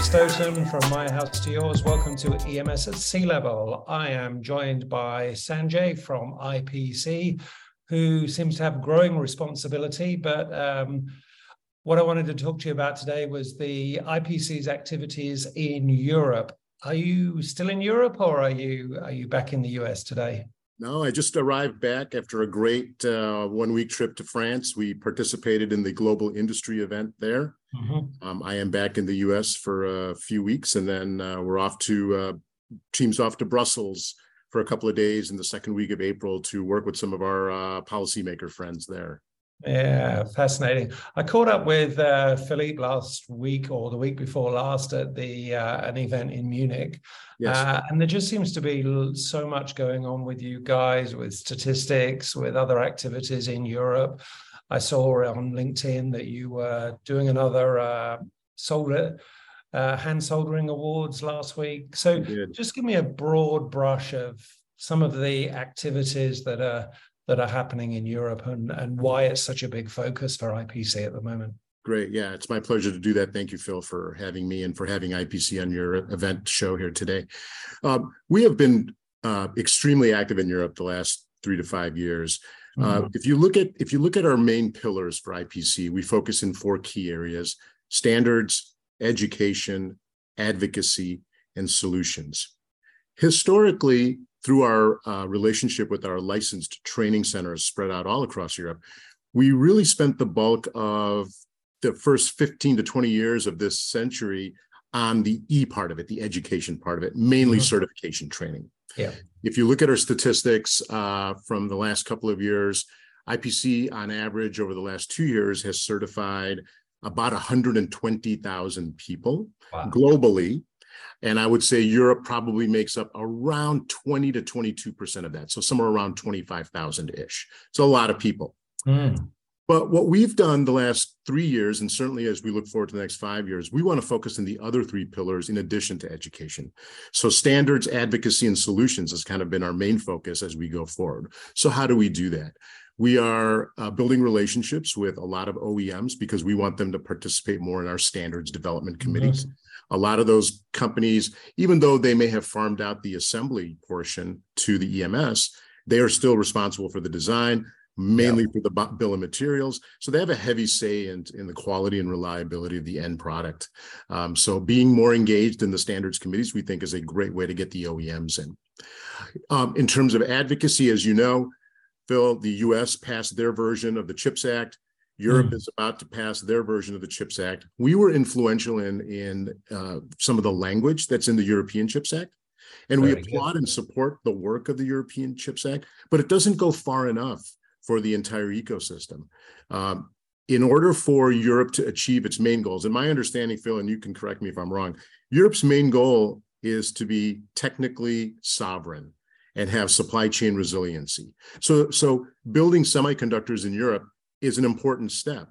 Stoten from my house to yours. Welcome to EMS at C-Level. I am joined by Sanjay from IPC, who seems to have growing responsibility. But um, what I wanted to talk to you about today was the IPC's activities in Europe. Are you still in Europe, or are you are you back in the US today? No, I just arrived back after a great uh, one week trip to France. We participated in the global industry event there. Mm-hmm. Um, I am back in the US for a few weeks, and then uh, we're off to uh, teams off to Brussels for a couple of days in the second week of April to work with some of our uh, policymaker friends there. Yeah, fascinating. I caught up with uh, Philippe last week or the week before last at the uh, an event in Munich, yes. uh, and there just seems to be so much going on with you guys, with statistics, with other activities in Europe. I saw on LinkedIn that you were doing another uh, solder. Uh, hand soldering awards last week. So, just give me a broad brush of some of the activities that are that are happening in Europe and, and why it's such a big focus for IPC at the moment. Great. Yeah, it's my pleasure to do that. Thank you, Phil, for having me and for having IPC on your event show here today. Um, we have been uh, extremely active in Europe the last three to five years. Uh, mm-hmm. Uh, if you look at if you look at our main pillars for IPC, we focus in four key areas: standards, education, advocacy, and solutions. Historically, through our uh, relationship with our licensed training centers spread out all across Europe, we really spent the bulk of the first 15 to 20 years of this century on the E part of it, the education part of it, mainly mm-hmm. certification training. Yeah. If you look at our statistics uh, from the last couple of years, IPC on average over the last two years has certified about 120,000 people wow. globally and I would say Europe probably makes up around 20 to 22% of that. So somewhere around 25,000 ish. So a lot of people. Mm. But what we've done the last three years, and certainly as we look forward to the next five years, we want to focus on the other three pillars in addition to education. So standards, advocacy, and solutions has kind of been our main focus as we go forward. So how do we do that? We are uh, building relationships with a lot of OEMs because we want them to participate more in our standards development committees. Mm-hmm a lot of those companies, even though they may have farmed out the assembly portion to the EMS, they are still responsible for the design, mainly yeah. for the bill of materials. So they have a heavy say in, in the quality and reliability of the end product. Um, so being more engaged in the standards committees, we think is a great way to get the OEMs in. Um, in terms of advocacy, as you know, Phil, the US passed their version of the CHIPS Act. Europe mm. is about to pass their version of the CHIPS Act. We were influential in in uh, some of the language that's in the European CHIPS Act, and Very we applaud good. and support the work of the European CHIPS Act. But it doesn't go far enough for the entire ecosystem. Um, in order for Europe to achieve its main goals, and my understanding, Phil, and you can correct me if I'm wrong, Europe's main goal is to be technically sovereign and have supply chain resiliency. So, so building semiconductors in Europe is an important step.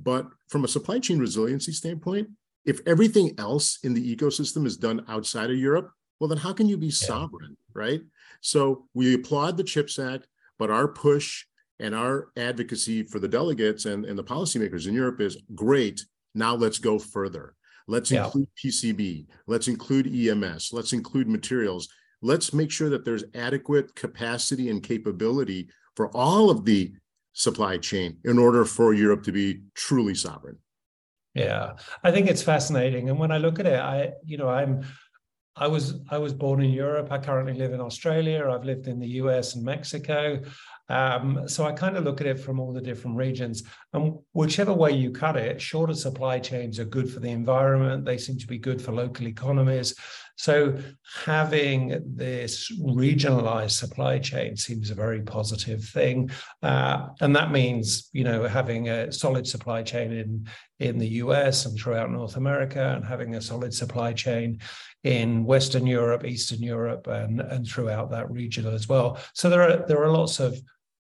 But from a supply chain resiliency standpoint, if everything else in the ecosystem is done outside of Europe, well, then how can you be yeah. sovereign, right? So we applaud the CHIPS Act, but our push and our advocacy for the delegates and, and the policymakers in Europe is great. Now let's go further. Let's yeah. include PCB. Let's include EMS. Let's include materials. Let's make sure that there's adequate capacity and capability for all of the supply chain in order for Europe to be truly sovereign. Yeah, I think it's fascinating. And when I look at it, I, you know, I'm, I was I was born in Europe. I currently live in Australia. I've lived in the US and Mexico. Um, so I kind of look at it from all the different regions. And whichever way you cut it, shorter supply chains are good for the environment. They seem to be good for local economies. So having this regionalized supply chain seems a very positive thing, uh, and that means you know having a solid supply chain in in the US and throughout North America, and having a solid supply chain in Western Europe, Eastern Europe, and and throughout that region as well. So there are there are lots of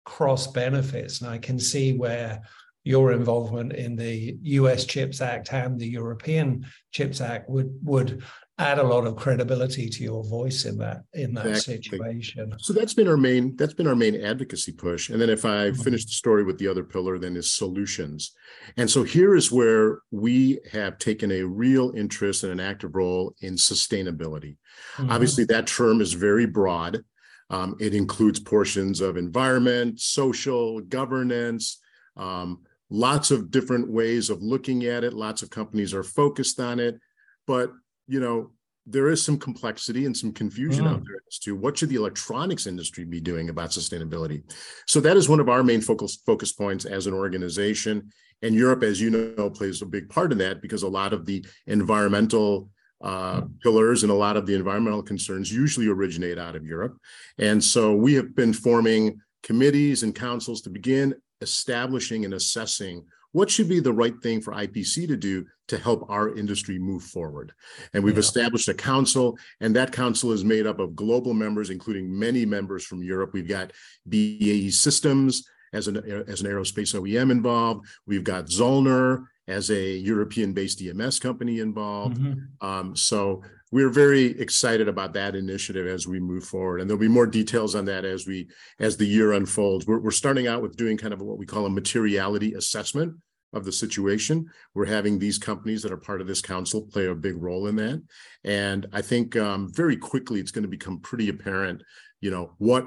cross benefits, and I can see where your involvement in the US CHIPS Act and the European CHIPS Act would would add a lot of credibility to your voice in that in that exactly. situation. So that's been our main that's been our main advocacy push. And then if I mm-hmm. finish the story with the other pillar, then is solutions. And so here is where we have taken a real interest and an active role in sustainability. Mm-hmm. Obviously, that term is very broad. Um, it includes portions of environment, social, governance, um, lots of different ways of looking at it. Lots of companies are focused on it. But you know, there is some complexity and some confusion mm. out there as to what should the electronics industry be doing about sustainability. So that is one of our main focus focus points as an organization. And Europe, as you know, plays a big part in that because a lot of the environmental uh, mm. pillars and a lot of the environmental concerns usually originate out of Europe. And so we have been forming committees and councils to begin establishing and assessing what should be the right thing for IPC to do to help our industry move forward? And we've yeah. established a council, and that council is made up of global members, including many members from Europe. We've got BAE Systems as an, as an aerospace OEM involved. We've got Zollner as a European-based EMS company involved. Mm-hmm. Um, so we're very excited about that initiative as we move forward and there'll be more details on that as we as the year unfolds we're, we're starting out with doing kind of what we call a materiality assessment of the situation we're having these companies that are part of this council play a big role in that and i think um, very quickly it's going to become pretty apparent you know what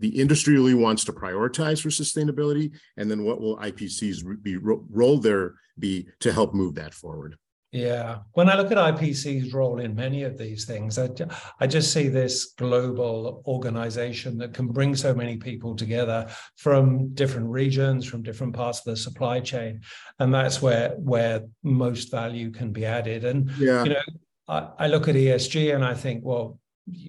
the industry really wants to prioritize for sustainability and then what will ipcs be role there be to help move that forward yeah. When I look at IPC's role in many of these things, I, I just see this global organization that can bring so many people together from different regions, from different parts of the supply chain. And that's where where most value can be added. And yeah. you know, I, I look at ESG and I think, well,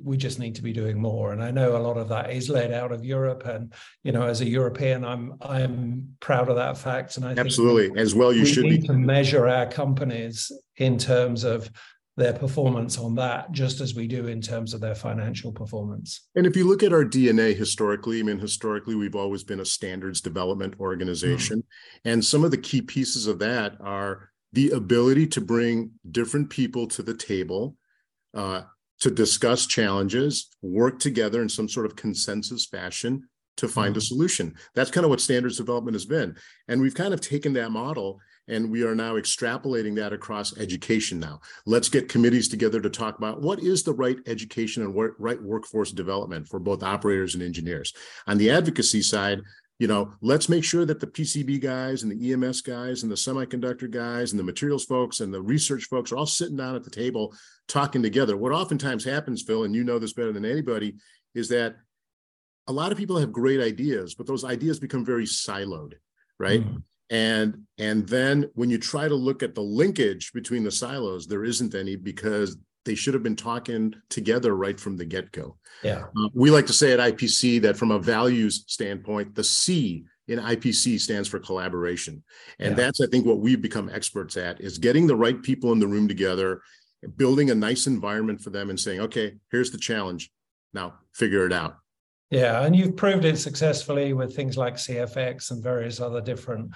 we just need to be doing more. And i know a lot of that is led out of europe. And you know as a european i'm i'm proud of that fact. And i absolutely. As well you should need be. to measure our companies in terms of their performance on that just as we do in terms of their financial performance. And if you look at our dna historically i mean historically we've always been a standards development organization. Mm. and some of the key pieces of that are the ability to bring different people to the table uh, to discuss challenges, work together in some sort of consensus fashion to find a mm-hmm. solution. That's kind of what standards development has been. And we've kind of taken that model and we are now extrapolating that across education now. Let's get committees together to talk about what is the right education and right workforce development for both operators and engineers. On the advocacy side, you know, let's make sure that the PCB guys and the EMS guys and the semiconductor guys and the materials folks and the research folks are all sitting down at the table talking together. What oftentimes happens, Phil, and you know this better than anybody, is that a lot of people have great ideas, but those ideas become very siloed, right? Mm. And and then when you try to look at the linkage between the silos, there isn't any because they should have been talking together right from the get-go. Yeah. Uh, we like to say at IPC that from a values standpoint, the C in IPC stands for collaboration. And yeah. that's I think what we've become experts at is getting the right people in the room together, building a nice environment for them and saying, "Okay, here's the challenge. Now figure it out." Yeah, and you've proved it successfully with things like CFX and various other different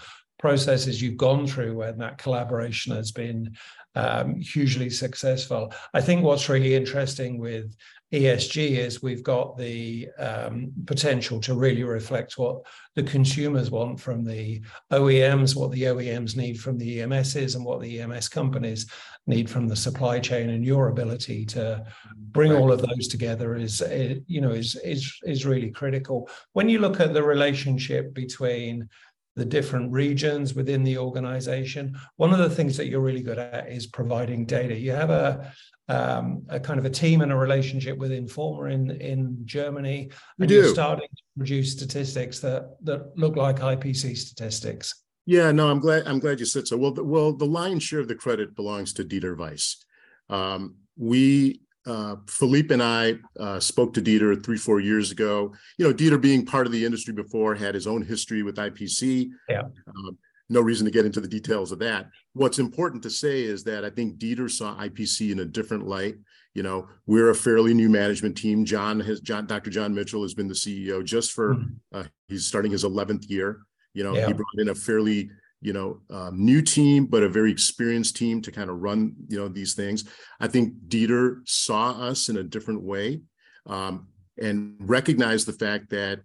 processes you've gone through when that collaboration has been um, hugely successful. I think what's really interesting with ESG is we've got the um, potential to really reflect what the consumers want from the OEMs, what the OEMs need from the EMSs, and what the EMS companies need from the supply chain. And your ability to bring all of those together is, you know, is is is really critical. When you look at the relationship between the different regions within the organization. One of the things that you're really good at is providing data. You have a, um, a kind of a team and a relationship with in4ma in, in Germany, and you're starting to produce statistics that, that look like IPC statistics. Yeah, no, I'm glad I'm glad you said so. Well, the, well, the lion's share of the credit belongs to Dieter Weiss. Um, we uh, Philippe and I uh, spoke to Dieter three, four years ago. You know, Dieter being part of the industry before had his own history with IPC. Yeah. Uh, no reason to get into the details of that. What's important to say is that I think Dieter saw IPC in a different light. You know, we're a fairly new management team. John has John, Dr. John Mitchell has been the CEO just for mm-hmm. uh, he's starting his 11th year. You know, yeah. he brought in a fairly you know, um, new team, but a very experienced team to kind of run, you know, these things. I think Dieter saw us in a different way um, and recognized the fact that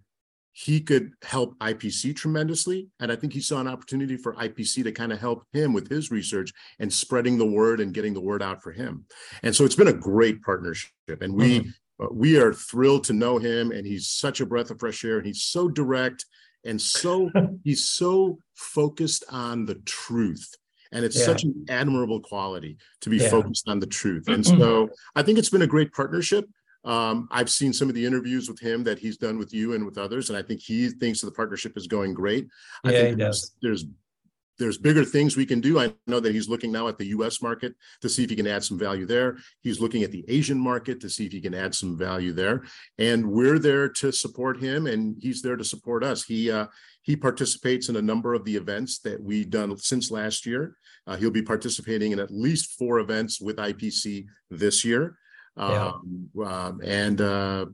he could help IPC tremendously. And I think he saw an opportunity for IPC to kind of help him with his research and spreading the word and getting the word out for him. And so it's been a great partnership. And we mm-hmm. uh, we are thrilled to know him. And he's such a breath of fresh air. And he's so direct and so he's so focused on the truth. And it's yeah. such an admirable quality to be yeah. focused on the truth. And so I think it's been a great partnership. Um, I've seen some of the interviews with him that he's done with you and with others, and I think he thinks the partnership is going great. I yeah, think there's, there's there's bigger things we can do. I know that he's looking now at the US market to see if he can add some value there. He's looking at the Asian market to see if he can add some value there. And we're there to support him and he's there to support us. He uh, he participates in a number of the events that we've done since last year. Uh, he'll be participating in at least four events with IPC this year. Yeah. Um, um, and uh,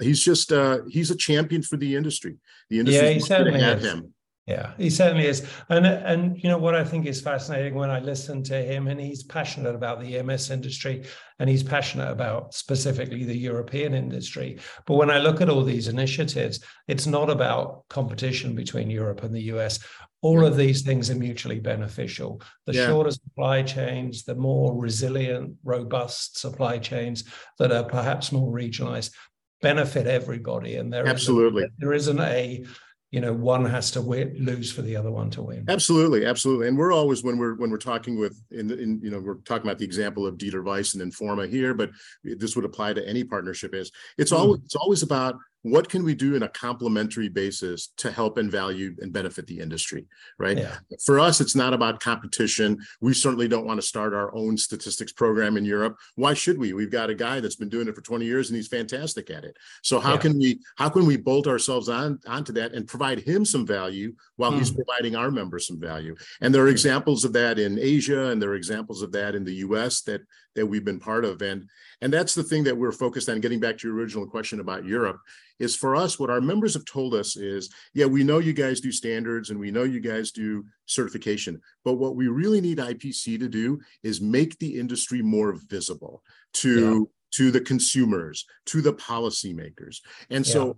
he's just uh, he's a champion for the industry. The industry yeah, certainly have him. Yeah, he certainly is. And and you know what I think is fascinating when I listen to him, and he's passionate about the EMS industry, and he's passionate about specifically the European industry. But when I look at all these initiatives, it's not about competition between Europe and the US all of these things are mutually beneficial. The yeah. shorter supply chains, the more resilient, robust supply chains that are perhaps more regionalized benefit everybody. And there absolutely isn't, there isn't a you know one has to win, lose for the other one to win absolutely absolutely and we're always when we're when we're talking with in, in you know we're talking about the example of dieter weiss and in4ma here but this would apply to any partnership is it's mm. always it's always about what can we do in a complementary basis to help and value and benefit the industry right yeah. for us it's not about competition we certainly don't want to start our own statistics program in europe why should we we've got a guy that's been doing it for 20 years and he's fantastic at it so how yeah. can we how can we bolt ourselves on onto that and provide him some value while mm. he's hmm. providing our members some value and there are examples of that in asia and there are examples of that in the us that that we've been part of and and that's the thing that we're focused on getting back to your original question about europe is for us what our members have told us is yeah we know you guys do standards and we know you guys do certification but what we really need ipc to do is make the industry more visible to yeah. to the consumers to the policymakers and so yeah.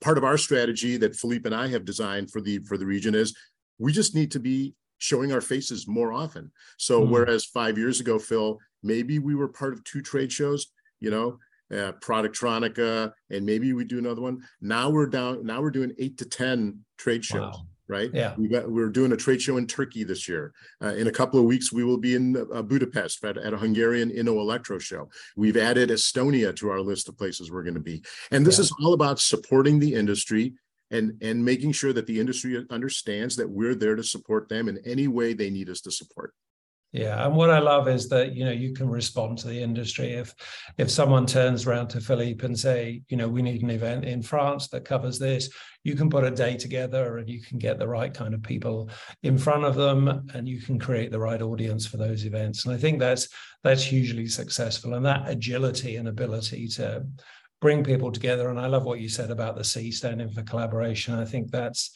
part of our strategy that philippe and i have designed for the for the region is we just need to be showing our faces more often so mm-hmm. whereas five years ago phil maybe we were part of two trade shows you know uh, Productronica, and maybe we do another one. Now we're down. Now we're doing eight to ten trade shows. Wow. Right. Yeah. We got, we're doing a trade show in Turkey this year. Uh, in a couple of weeks, we will be in uh, Budapest at, at, a Hungarian Inno Electro show. We've added Estonia to our list of places we're going to be. And this yeah. is all about supporting the industry and and making sure that the industry understands that we're there to support them in any way they need us to support. Yeah, and what I love is that you know you can respond to the industry if if someone turns around to Philippe and say, you know, we need an event in France that covers this, you can put a day together and you can get the right kind of people in front of them and you can create the right audience for those events. And I think that's that's hugely successful and that agility and ability to bring people together. And I love what you said about the C standing for collaboration. I think that's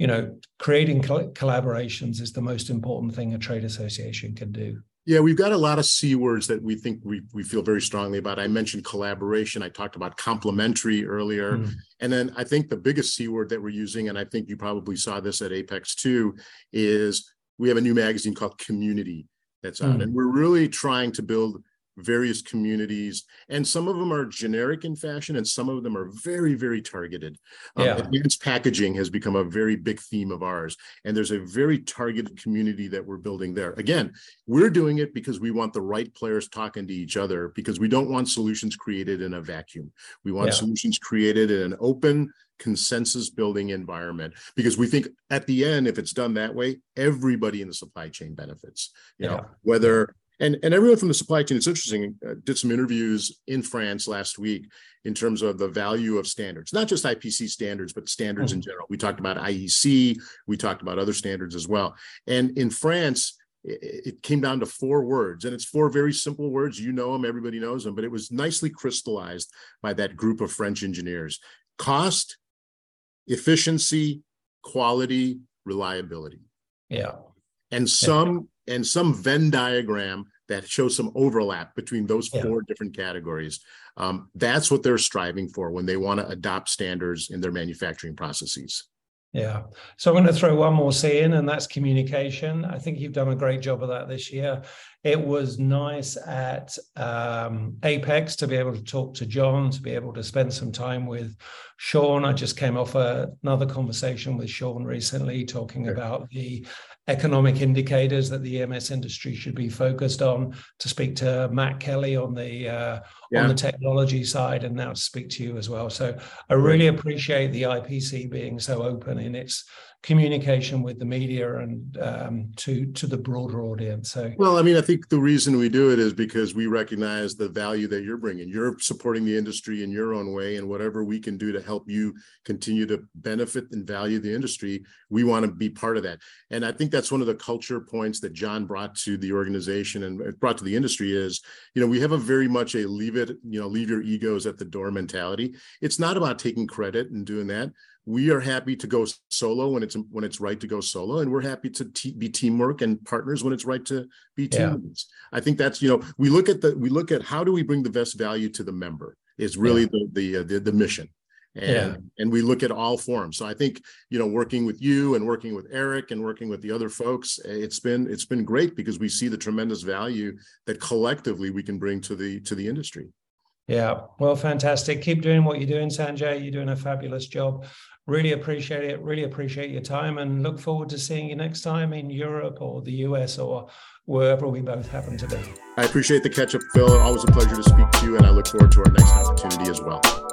you know, creating collaborations is the most important thing a trade association can do. Yeah, we've got a lot of C words that we think we, we feel very strongly about. I mentioned collaboration. I talked about complementary earlier. Mm. And then I think the biggest C word that we're using, and I think you probably saw this at Apex too, is we have a new magazine called Community that's out. Mm. And we're really trying to build various communities and some of them are generic in fashion and some of them are very very targeted um, yeah. advanced packaging has become a very big theme of ours and there's a very targeted community that we're building there again we're doing it because we want the right players talking to each other because we don't want solutions created in a vacuum we want yeah. solutions created in an open consensus building environment because we think at the end if it's done that way everybody in the supply chain benefits you yeah. know whether and and everyone from the supply chain it's interesting. Uh, did some interviews in france last week in terms of the value of standards not just ipc standards but standards mm-hmm. in general. We talked about iec we talked about other standards as well. And in france it came down to four words and it's four very simple words. You know them everybody knows them but it was nicely crystallized by that group of french engineers. Cost efficiency quality reliability. Yeah. And some yeah. and some Venn diagram that shows some overlap between those four yeah. different categories. Um, that's what they're striving for when they want to adopt standards in their manufacturing processes. Yeah. So I'm going to throw one more C in, and that's communication. I think you've done a great job of that this year. It was nice at um, Apex to be able to talk to John, to be able to spend some time with Sean. I just came off a, another conversation with Sean recently talking about the economic indicators that the EMS industry should be focused on. To speak to Matt Kelly on the uh, yeah. on the technology side, and now to speak to you as well. So I really appreciate the IPC being so open in its communication with the media and um, to to the broader audience. So, well, I mean, I think the reason we do it is because we recognize the value that you're bringing. You're supporting the industry in your own way, and whatever we can do to help you continue to benefit and value the industry, we want to be part of that. And I think that's one of the culture points that John brought to the organization and brought to the industry is, you know, we have a very much a leave it, you know, leave your egos at the door mentality. It's not about taking credit and doing that we are happy to go solo when it's when it's right to go solo and we're happy to te- be teamwork and partners when it's right to be teams yeah. i think that's you know we look at the we look at how do we bring the best value to the member is really yeah. the the, uh, the, the mission and yeah. and we look at all forms so i think you know working with you and working with eric and working with the other folks it's been it's been great because we see the tremendous value that collectively we can bring to the to the industry yeah, well, fantastic. Keep doing what you're doing, Sanjay. You're doing a fabulous job. Really appreciate it. Really appreciate your time and look forward to seeing you next time in Europe or the US or wherever we both happen to be. I appreciate the catch up, Phil. Always a pleasure to speak to you, and I look forward to our next opportunity as well.